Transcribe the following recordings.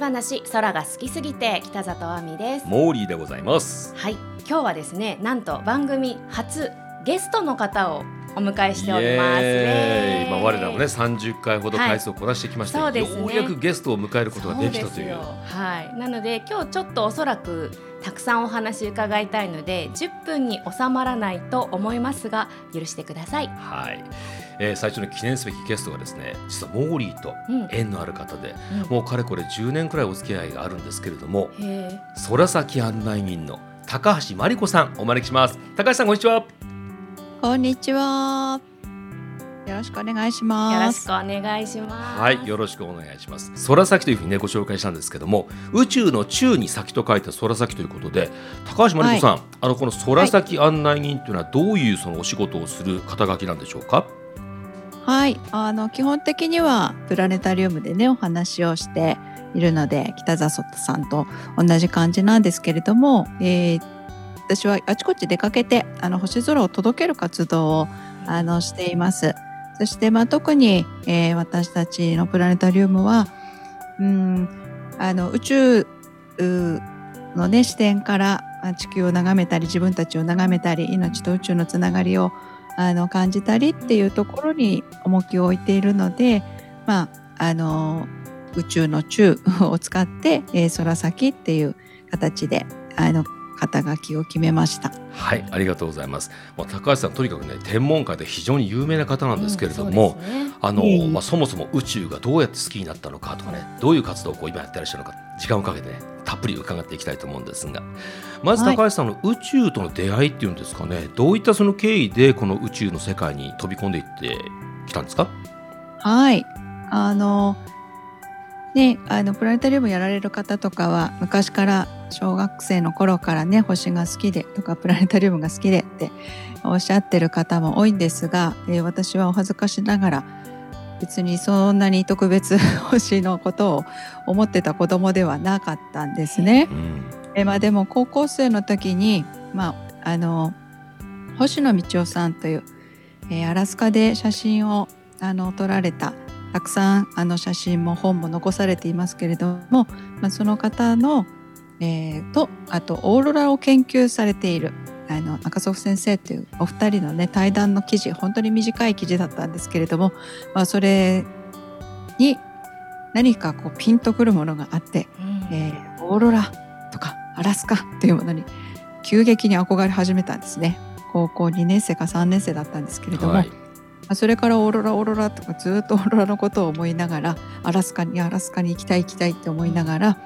10分天体話空が好きすぎて北里亜美ですモーリーでございますはい今日はですねなんと番組初ゲストの方をお迎えしておりますね。まあ我らもね30回ほど回数をこなしてきました、はい、ね、ようやくゲストを迎えることができたという。はい。なので今日ちょっとおそらくたくさんお話伺いたいので10分に収まらないと思いますが許してください。はい。えー、最初の記念すべきゲストがですね実はモーリーと縁のある方で、うん、もうかれこれ10年くらいお付き合いがあるんですけれども空先案内人の高橋真理子さんお招きします高橋さんこんにちはこんにちは。よろしくお願いします。よろしくお願いします。はい、よろしくお願いします。空先というふうにねご紹介したんですけども、宇宙の宙に先と書いた空先ということで、高橋真理子さん、はい、あのこの空先案内人というのはどういうそのお仕事をする肩書きなんでしょうか？はい、はいあの基本的にはプラネタリウムでねお話をしているので、北里さんと同じ感じなんですけれども、えー、私はあちこち出かけてあの星空を届ける活動をあのしています。そして、まあ、特に、えー、私たちのプラネタリウムは、うん、あの宇宙の、ね、視点から地球を眺めたり自分たちを眺めたり命と宇宙のつながりをあの感じたりっていうところに重きを置いているので、まあ、あの宇宙の宙を使って、えー、空先っていう形であの肩書きを決めました。はいありがとうございます。もう高橋さんとにかくね天文界で非常に有名な方なんですけれども、うんね、あの、まあ、そもそも宇宙がどうやって好きになったのかとかねどういう活動をこう今やってらっしゃるのか時間をかけてねたっぷり伺っていきたいと思うんですがまず高橋さんの宇宙との出会いっていうんですかね、はい、どういったその経緯でこの宇宙の世界に飛び込んでいってきたんですか？はい。あのね、あのプラネタリウムやられる方とかは昔から小学生の頃からね星が好きでとかプラネタリウムが好きでっておっしゃってる方も多いんですが、えー、私はお恥ずかしながら別にそんなに特別 星のことを思ってた子供ではなかったんですね。うん、えまあ、でも高校生の時に、まあ、あの星野道夫さんという、えー、アラスカで写真をあの撮られたたくさんあの写真も本も残されていますけれども、まあ、その方の、えー、とあとオーロラを研究されているあの赤祖父先生というお二人のね対談の記事本当に短い記事だったんですけれども、まあ、それに何かこうピンとくるものがあって、うん、えー、オーロラとかアラスカというものに急激に憧れ始めたんですね。高校2年生か3年生だったんですけれども、はい、それからオーロラオーロラとかずっとオーロラのことを思いながらアラスカにアラスカに行きたい行きたいって思いながら、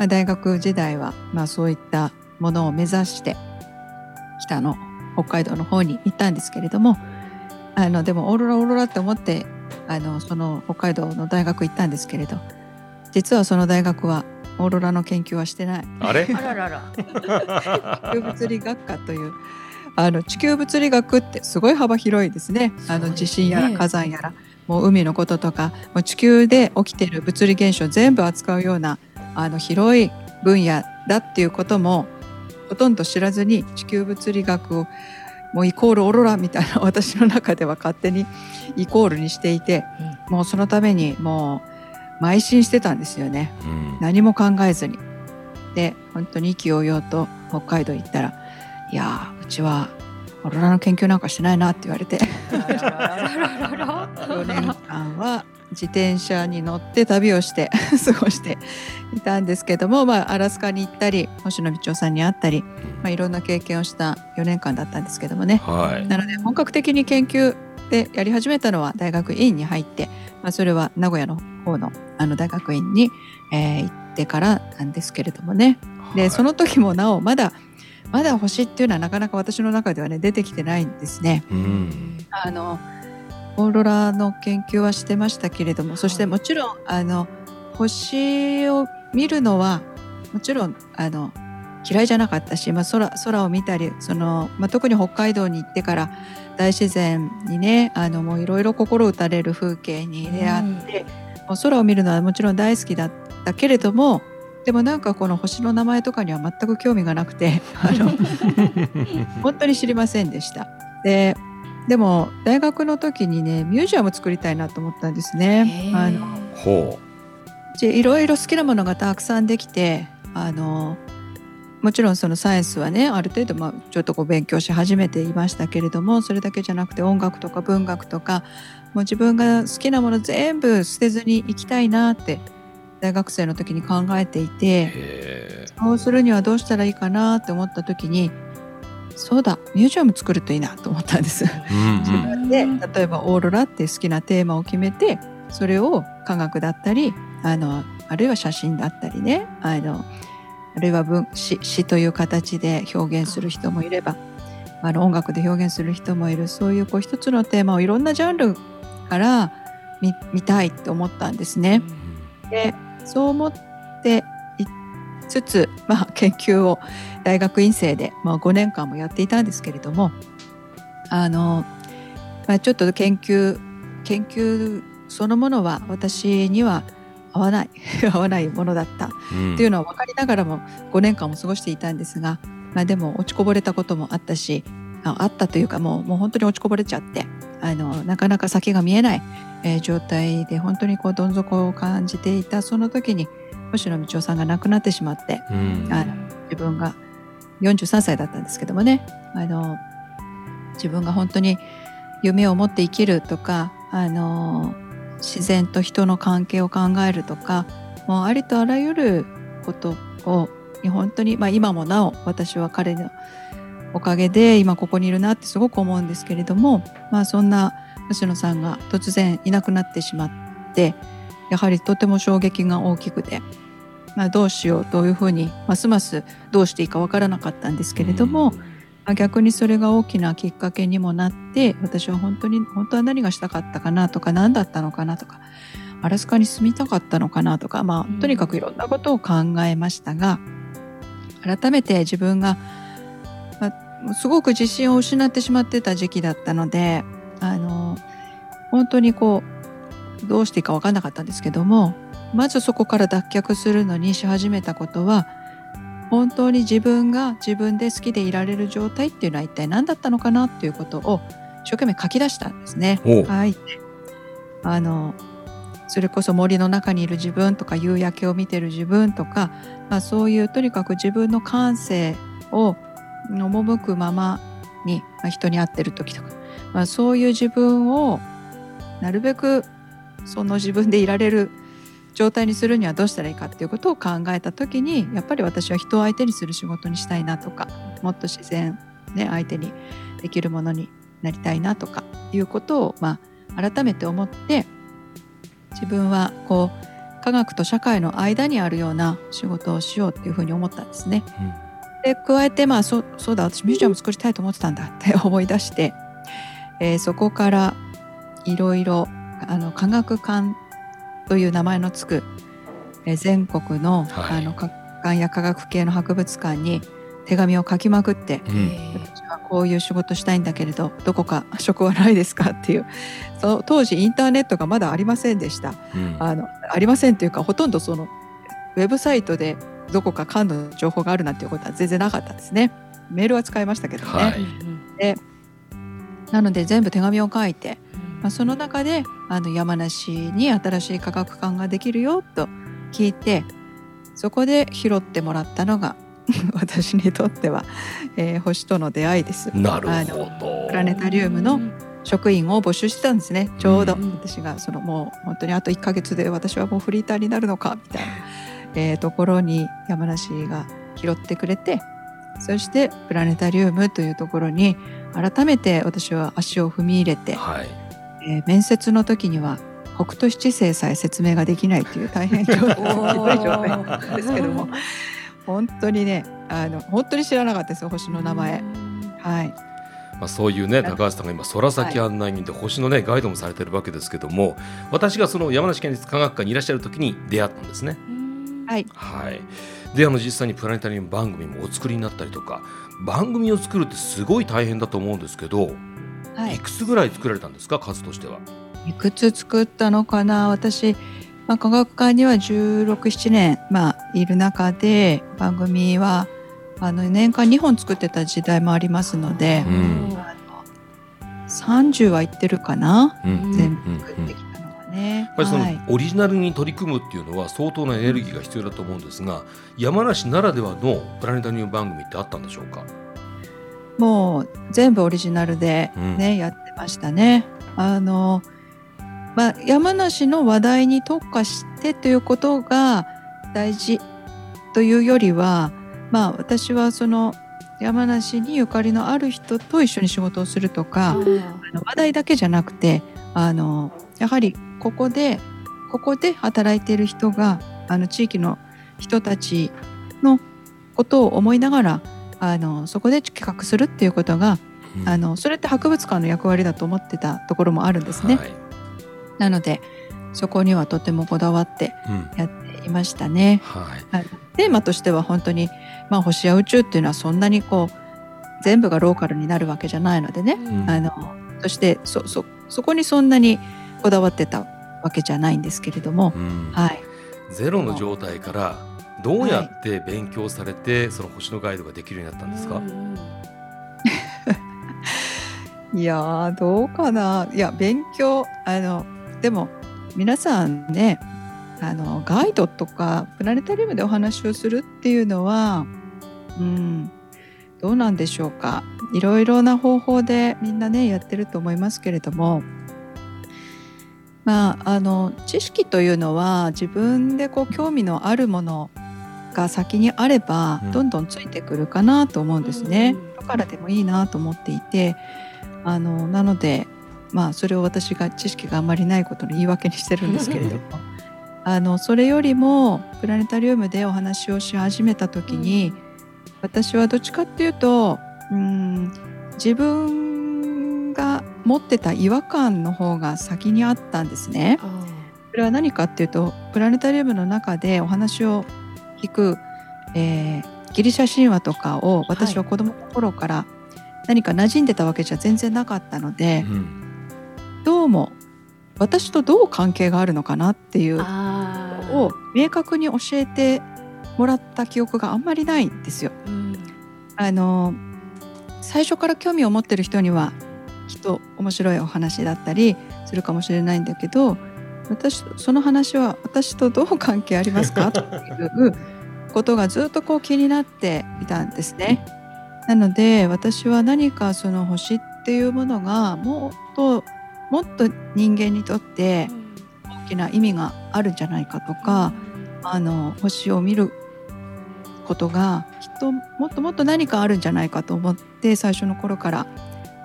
まあ、大学時代はまあそういったものを目指して北の北海道の方に行ったんですけれどもあのでもオーロラオーロラって思ってあのその北海道の大学行ったんですけれど実はその大学はオーロラの研究はしてない。あれ？あららら。物理学科というあの地球物理学ってすごい幅広いですね。あの地震やら火山やら、もう海のこととか、もう地球で起きている物理現象全部扱うようなあの広い分野だっていうこともほとんど知らずに地球物理学をもうイコールオーロラみたいな私の中では勝手にイコールにしていて、うん、もうそのためにもう邁進してたんですよね、うん、何も考えずに。で本当に意気揚々と北海道行ったらいやうちはオーロラの研究なんかしてないなって言われて。4年間は自転車に乗って旅をして 過ごしていたんですけども、まあ、アラスカに行ったり星野道夫さんに会ったり、まあ、いろんな経験をした4年間だったんですけどもね、はい、なので本格的に研究でやり始めたのは大学院に入って、まあ、それは名古屋の方のあの大学院に、えー、行ってからなんですけれどもね。でその時もなおまだまだ星っていうのはなかなか私の中ではね出てきてないんですね。あのオーロラの研究はしてましたけれどもそしてもちろんあの星を見るのはもちろんあの嫌いじゃなかったし、まあ、空空を見たりその、まあ、特に北海道に行ってから大自然にねあのもういろいろ心打たれる風景に出会って、もう空を見るのはもちろん大好きだったけれどもでもなんかこの星の名前とかには全く興味がなくてあの 本当に知りませんでした。ででも大学の時にねミュージアム作りたいなと思ったんですね。あのほいろいろ好きなものがたくさんできてあのもちろんそのサイエンスはねある程度まあちょっとこう勉強し始めていましたけれどもそれだけじゃなくて音楽とか文学とかもう自分が好きなもの全部捨てずに行きたいなって大学生の時に考えていてそうするにはどうしたらいいかなって思った時にそうだミュージアム作るといいなと思ったんです。自分で例えばオーロラって好きなテーマを決めてそれを科学だったりあのあるいは写真だったりねあのあるいは文詩詩という形で表現する人もいればあの音楽で表現する人もいるそういうこう一つのテーマをいろんなジャンルから見見たいと思ったんですね。でそう思っていつつ、まあ、研究を大学院生で、まあ、5年間もやっていたんですけれどもあの、まあ、ちょっと研究研究そのものは私には合わない 合わないものだったっていうのは分かりながらも5年間も過ごしていたんですが、まあ、でも落ちこぼれたこともあったしああったというかもうもう本当に落ちこぼれちゃってあのなかなか先が見えない、えー、状態で本当にこうどん底を感じていたその時に星野道夫さんが亡くなってしまって、うん、あの自分が43歳だったんですけどもね。あの自分が本当に夢を持って生きるとかあの自然と人の関係を考えるとかもうありとあらゆることを本当に、まあ、今もなお私は彼のおかげで今ここにいるなってすごく思うんですけれども、まあ、そんな星野さんが突然いなくなってしまってやはりとても衝撃が大きくて、まあ、どうしようどういうふうにますますどうしていいかわからなかったんですけれども、まあ、逆にそれが大きなきっかけにもなって私は本当に本当は何がしたかったかなとか何だったのかなとかアラスカに住みたかったのかなとか、まあ、とにかくいろんなことを考えましたが改めて自分がすごく自信を失ってしまってた時期だったのであの本当にこうどうしていいか分かんなかったんですけどもまずそこから脱却するのにし始めたことは本当に自分が自分で好きでいられる状態っていうのは一体何だったのかなっていうことを一生懸命書き出したんですね。はい、あのそれこそ森の中にいる自分とか夕焼けを見てる自分とか、まあ、そういうとにかく自分の感性を赴くままに、まあ、人に会ってる時とか、まあ、そういう自分をなるべくその自分でいられる状態にするにはどうしたらいいかっていうことを考えた時にやっぱり私は人を相手にする仕事にしたいなとかもっと自然、ね、相手にできるものになりたいなとかいうことを、まあ、改めて思って自分はこう科学と社会の間にあるような仕事をしようっていうふうに思ったんですね。うんで加えてまあそそうだ私ミュージアム作りたいと思ってたんだって思い出して、えー、そこからいろいろあの科学館という名前のつく、えー、全国の,、はい、あの科学や科学系の博物館に手紙を書きまくって、うん、私はこういう仕事したいんだけれどどこか職はないですかっていうその当時インターネットがまだありませんでした、うん、あのありませんというかほとんどそのウェブサイトでどこか館の情報があるなんていうことは全然なかったですね。メールは使いましたけどね。はい、でなので全部手紙を書いて、まあ、その中であの山梨に新しい科学館ができるよと聞いてそこで拾ってもらったのが 私にとっては、えー、星との出会いです。なるほど。プラネタリウムの職員を募集してたんですね。ちょうど私がそのもう本当にあと1か月で私はもうフリーターになるのかみたいなえー、ところに山梨が拾ってくれてそしてプラネタリウムというところに改めて私は足を踏み入れて、はい、えー、面接の時には北斗七星さえ説明ができないという大変ひどい状態なんですけども。本当にねあの本当に知らなかったですよ星の名前。はい。まあ、そういうね高橋さんが今空先案内人で星のねガイドもされてるわけですけども私がその山梨県立科学館にいらっしゃる時に出会ったんですね。はい、はい、であの実際にプラネタリウム番組もお作りになったりとか番組を作るってすごい大変だと思うんですけど、はい、いくつぐらい作られたんですか？数としては。いくつ作ったのかな？私、まあ、科学館には1617年、まあ、いる中で番組はあの年間2本作ってた時代もありますので、うん、30はいってるかな、うん、全部作ってきたのはね。やっぱりそのオリジナルに取り組むっていうのは相当なエネルギーが必要だと思うんですが、山梨ならではのプラネタリウム番組ってあったんでしょうか？もう全部オリジナルでね、うん、やってましたね。あのまあ、山梨の話題に特化してということが大事というよりは、まあ、私はその山梨にゆかりのある人と一緒に仕事をするとか、うん、話題だけじゃなくてあのやはりここでここで働いている人があの地域の人たちのことを思いながらあのそこで企画するっていうことが、うん、あのそれって博物館の役割だと思ってたところもあるんですね。はい、なのでそこにはとてもこだわってやっていましたね。うんはい、テーマとしては本当に、まあ、星や宇宙っていうのはそんなにこう全部がローカルになるわけじゃないのでね、うん、あのそしてそそそこにそんなにこだわってたわけじゃないんですけれども、うん、はい、ゼロの状態からどうやって勉強されて、はい、その星のガイドができるようになったんですか、いやどうかな。いや勉強あのでも皆さんねあのガイドとかプラネタリウムでお話をするっていうのは、うん、どうなんでしょうか。いろいろな方法でみんなねやってると思いますけれどもまああの知識というのは自分でこう興味のあるものが先にあればどんどんついてくるかなと思うんですね。だからでもいいなと思っていてあのなのでまあそれを私が知識があまりないことの言い訳にしてるんですけれどもあのそれよりもプラネタリウムでお話をし始めた時に、私はどっちかっていうとうん自分が持ってた違和感の方が先にあったんですね。それは何かっていうとプラネタリウムの中でお話を聞く、えー、ギリシャ神話とかを私は子供の頃から何か馴染んでたわけじゃ全然なかったので、うん、どうも私とどう関係があるのかなっていうのを明確に教えてもらった記憶があんまりないんですよ。うん、あの最初から興味を持ってる人にはきっと面白いお話だったりするかもしれないんだけど私その話は私とどう関係ありますか？っていうことがずっとこう気になっていたんですね。なので私は何かその星っていうものがもっともっと人間にとって大きな意味があるんじゃないかとか、あの星を見ることがきっともっともっと何かあるんじゃないかと思って最初の頃から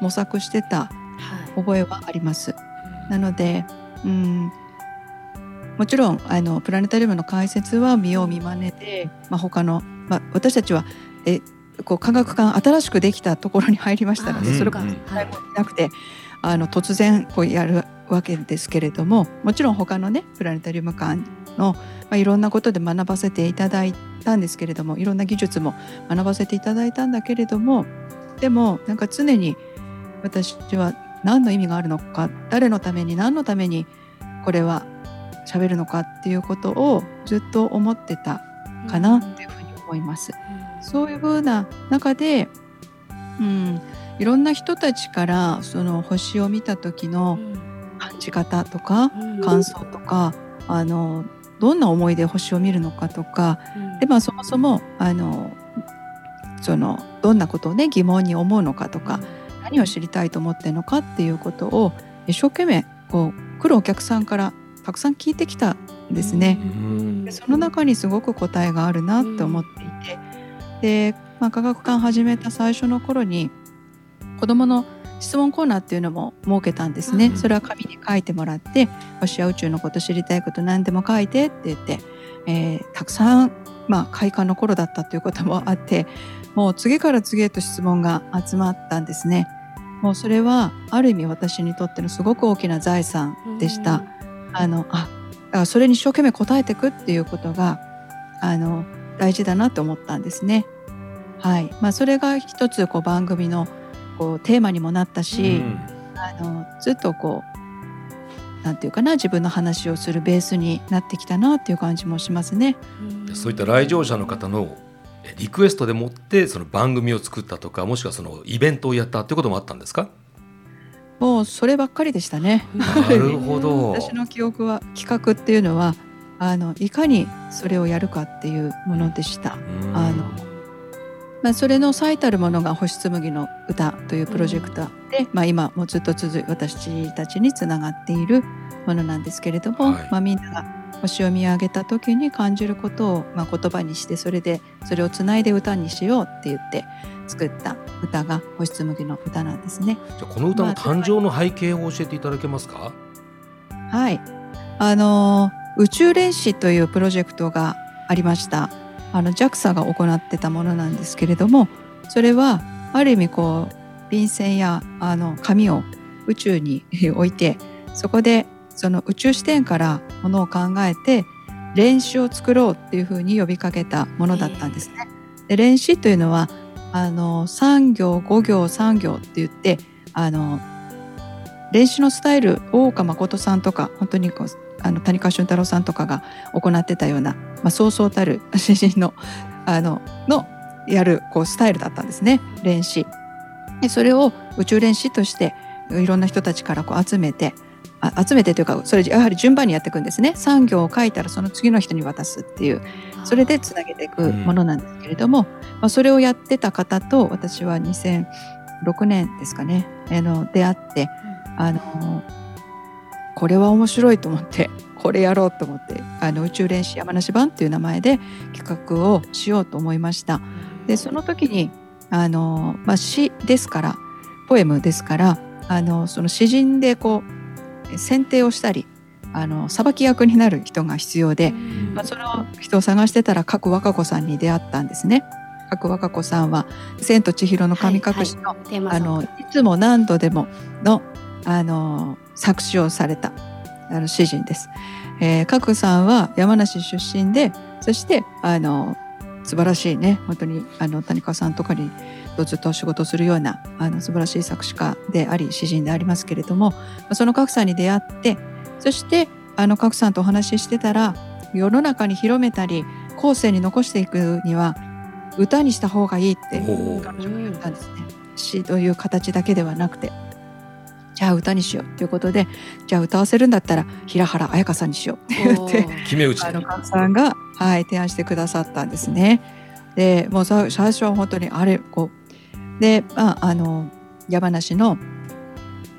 模索してた覚えはあります。はい、なので、うん、もちろんあのプラネタリウムの解説は見よう見まねで、まあ、他の、まあ、私たちはえこう科学館新しくできたところに入りましたのでそれがなくて、あの突然こうやるわけですけれどももちろん他のねプラネタリウム館の、まあ、いろんなことで学ばせていただいたんですけれどもいろんな技術も学ばせていただいたんだけれどもでもなんか常に私は何の意味があるのか誰のために何のためにこれは喋るのかっていうことをずっと思ってたかな。っていうふうに思います。そういうふうな中で、うん、いろんな人たちからその星を見た時の感じ方とか感想とかあのどんな思いで星を見るのかとか、でまあそもそもあのそのどんなことをね疑問に思うのかとか、何を知りたいと思ってるのかっていうことを一生懸命こう来るお客さんからたくさん聞いてきたんですね。でその中にすごく答えがあるなって思っていて。で、まあ、科学館始めた最初の頃に子どもの質問コーナーっていうのも設けたんですね、うん、それは紙に書いてもらって星や宇宙のこと知りたいこと何でも書いてって言って、えー、たくさんまあ開館の頃だったということもあってもう次から次へと質問が集まったんですね。もうそれはある意味私にとってのすごく大きな財産でした、うん、あのあだからそれに一生懸命答えていくっていうことがあの大事だなと思ったんですね。はい。まあ、それが一つこう番組のこうテーマにもなったし、うん、あのずっとこうなんていうかな自分の話をするベースになってきたなっていう感じもしますね。そういった来場者の方のリクエストでもってその番組を作ったとかもしくはそのイベントをやったってこともあったんですか？もうそればっかりでしたね。なるほど。私の記憶は企画っていうのはあのいかにそれをやるかっていうものでした。あのまあ、それの最たるものが「星紬の歌」というプロジェクトで、まあ、今もうずっと続い私たちにつながっているものなんですけれども、はいまあ、みんなが星を見上げた時に感じることを、まあ、言葉にしてそれでそれをつないで歌にしようって言って作った歌が「星紬の歌」なんですね。じゃあこの歌の誕生の背景を教えていただけますか？はい、あの宇宙連詩というプロジェクトがありました。あの JAXA が行ってたものなんですけれども、それはある意味こう便箋やあの紙を宇宙に 置いて、そこでその宇宙視点からものを考えて練習を作ろうっていうふうに呼びかけたものだったんですね。で練習というのはあの3行5行3行って言ってあの練習のスタイル大岡誠さんとか本当にこうあの谷川俊太郎さんとかが行ってたような、まあ、そうそうたる 詩人のあののやるこうスタイルだったんですね練習でそれを宇宙練習としていろんな人たちからこう集めて集めてというかそれやはり順番にやっていくんですね。産業を書いたらその次の人に渡すっていう。それでつなげていくものなんですけれども、まあ、それをやってた方と私は2006年ですかねあの出会ってあのこれは面白いと思ってこれやろうと思ってあの宇宙練習山梨版っていう名前で企画をしようと思いました。でその時にあの、まあ、詩ですからポエムですからあのその詩人でこう選定をしたりあの裁き役になる人が必要で、まあ、その人を探してたら角和歌子さんに出会ったんですね。角和歌子さんは「千と千尋の神隠しの」テーマソングあのいつも何度でものあの作詞をされたあの詩人です。えー、角さんは山梨出身でそしてあの素晴らしいね本当にあの谷川さんとかにとずっと仕事をするようなあの素晴らしい作詞家であり詩人でありますけれどもまあその角さんに出会ってそしてあの角さんとお話ししてたら世の中に広めたり後世に残していくには歌にした方がいいって彼女が言ったんですね。詩という形だけではなくてじゃあ歌にしようということでじゃあ歌わせるんだったら平原綾香さんにしようって言って決め打ちさんが、はい、提案してくださったんですね。でもうさ最初は本当にあれこうで、まあ、あの山梨の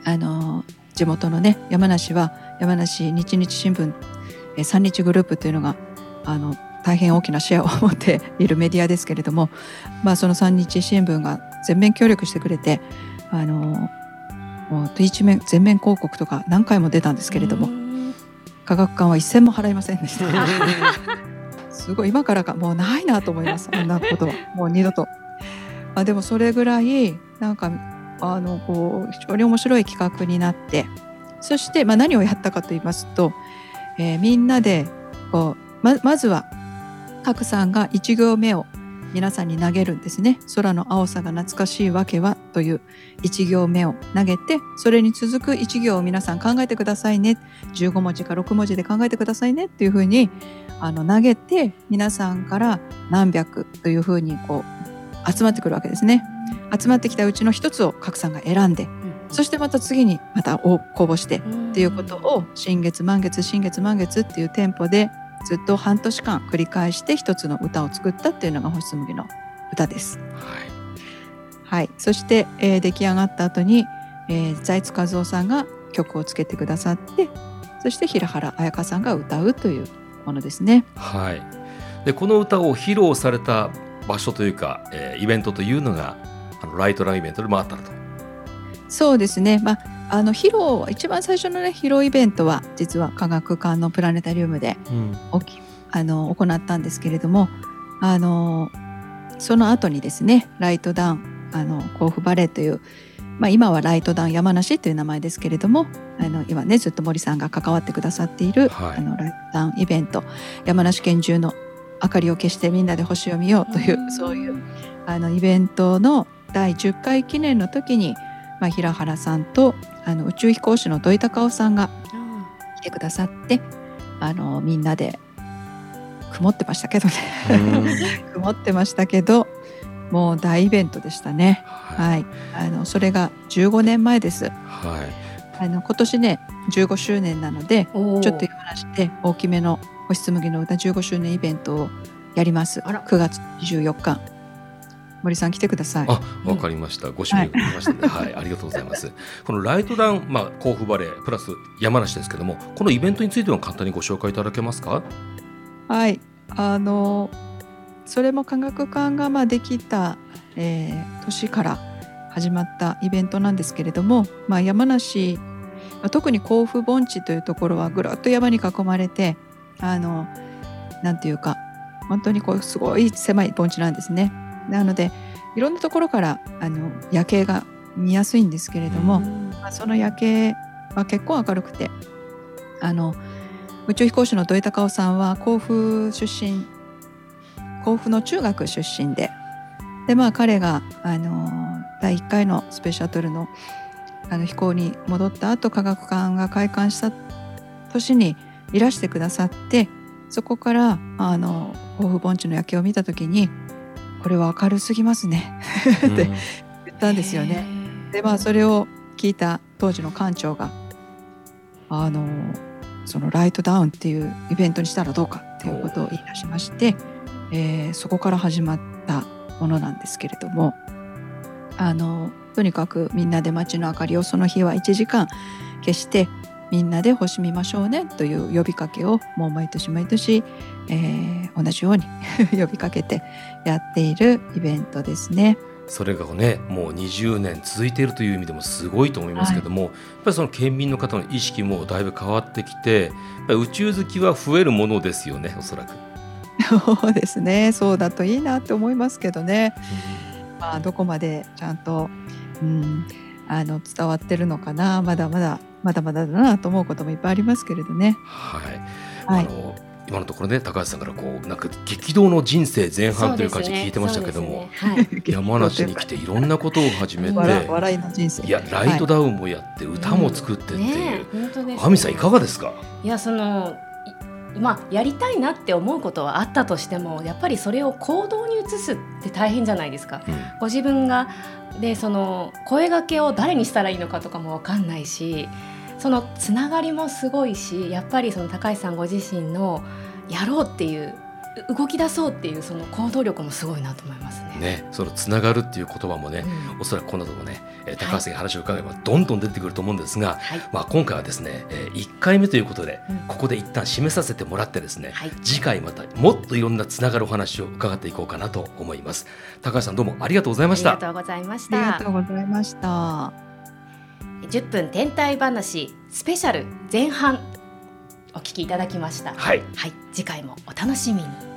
あの地元のね山梨は山梨日日新聞えー三日グループというのがあの大変大きなシェアを持って いるメディアですけれども、まあ、その三日新聞が全面協力してくれてあのもう一面全面広告とか何回も出たんですけれども科学館は一銭も払いませんでした。すごい今からかもうないなと思いますあんなことはもう二度と。あでもそれぐらいなんかあのこう非常に面白い企画になってそして、まあ、何をやったかと言いますと、えーみんなでこうままずは賀来さんが1行目を皆さんに投げるんですね「空の青さが懐かしいわけは」という1行目を投げてそれに続く1行を皆さん考えてくださいね。15文字か6文字で考えてくださいね。っていうふうにあの投げて皆さんから何百というふうにこう集まってくるわけですね。集まってきたうちの一つを賀来さんが選んでそしてまた次にまた公募してっていうことを新月満月新月満月っていうテンポでずっと半年間繰り返して一つの歌を作ったっていうのが星紬の歌です。はいはい、そして、えー出来上がった後に、えー財津和夫さんが曲をつけてくださってそして平原綾香さんが歌うというものですね。はい、でこの歌を披露された場所というか、えーイベントというのがあのライトランイベントでもあったと。そうですね、まあ、あの披露一番最初のね披露イベントは実は科学館のプラネタリウムで起きあの行ったんですけれどもあのその後にですねライトダウンあの甲府バレーという、まあ、今はライトダウン山梨という名前ですけれどもあの今ねずっと森さんが関わってくださっている、はい。あのライトダウンイベント山梨県中の明かりを消してみんなで星を見ようというそういうあのイベントの第10回記念の時に、まあ、平原さんとあの宇宙飛行士の土井隆夫さんが来てくださってあのみんなで曇ってましたけどね 曇ってましたけどもう大イベントでしたね。ははい、あのそれが15年前です。はい。あの今年ね15周年なのでちょっと山梨で大きめの星紬の歌15周年イベントをやります。9月24日。森さん来てください。あ、わかりました。ご指名がましたね、はい。はい、ありがとうございます。このライトダウン、まあ甲府バレープラス山梨ですけども、このイベントについては簡単にご紹介いただけますか？はい、あのそれも科学館がまあできた、えー、年から始まったイベントなんですけれども、まあ、山梨、まあ、特に甲府盆地というところはぐるっと山に囲まれてあのなんていうか本当にこうすごい狭い盆地なんですね。なのでいろんなところからあの夜景が見やすいんですけれども、まあ、その夜景は結構明るくてあの宇宙飛行士の土井隆夫さんは甲府出身甲府の中学出身ででまあ彼があの第1回のスペシャトルのあの飛行に戻った後科学館が開館した年にいらしてくださってそこからあの甲府盆地の夜景を見た時にこれは明るすぎますね。って言ったんですよね。でまあそれを聞いた当時の館長があのそのライトダウンっていうイベントにしたらどうかっていうことを言い出しまして、えー、そこから始まったものなんですけれどもあのとにかくみんなで街の明かりをその日は1時間消してみんなで星見ましょうねという呼びかけをもう毎年毎年、えー、同じように 呼びかけてやっているイベントですね。それがねもう20年続いているという意味でもすごいと思いますけども、はい、やっぱりその県民の方の意識もだいぶ変わってきて宇宙好きは増えるものですよねおそらく。そうですねそうだといいなって思いますけどね、うん、まあ、どこまでちゃんと、うん、あの伝わってるのかなまだまだまだまだだなと思うこともいっぱいありますけれどね。はい、はい、あの今のところね高橋さんからこうなんか激動の人生前半という感じ聞いてましたけども、ねね。はい、山梨に来ていろんなことを始めて笑いの人生。いやライトダウンもやって、はい、歌も作ってっていう、うんね、亜美さんいかがですか？いやそのまあ、やりたいなって思うことはあったとしてもやっぱりそれを行動に移すって大変じゃないですか。うん、ご自分がでその声がけを誰にしたらいいのかとかも分かんないしそのつながりもすごいしやっぱりその高橋さんご自身のやろうっていう動き出そうっていうその行動力もすごいなと思いますね。ね、そのつながるっていう言葉もね、うん、おそらくこの後もね、高橋さんに話を伺えばどんどん出てくると思うんですが、はい、まあ今回はですね、えー、1回目ということで、うん、ここで一旦締めさせてもらってですね、はい、次回またもっといろんなつながるお話を伺っていこうかなと思います。高橋さんどうもありがとうございました。ありがとうございました。ありがとうございました。10分天体話スペシャル前半お聞きいただきました。はい、はい、次回もお楽しみに。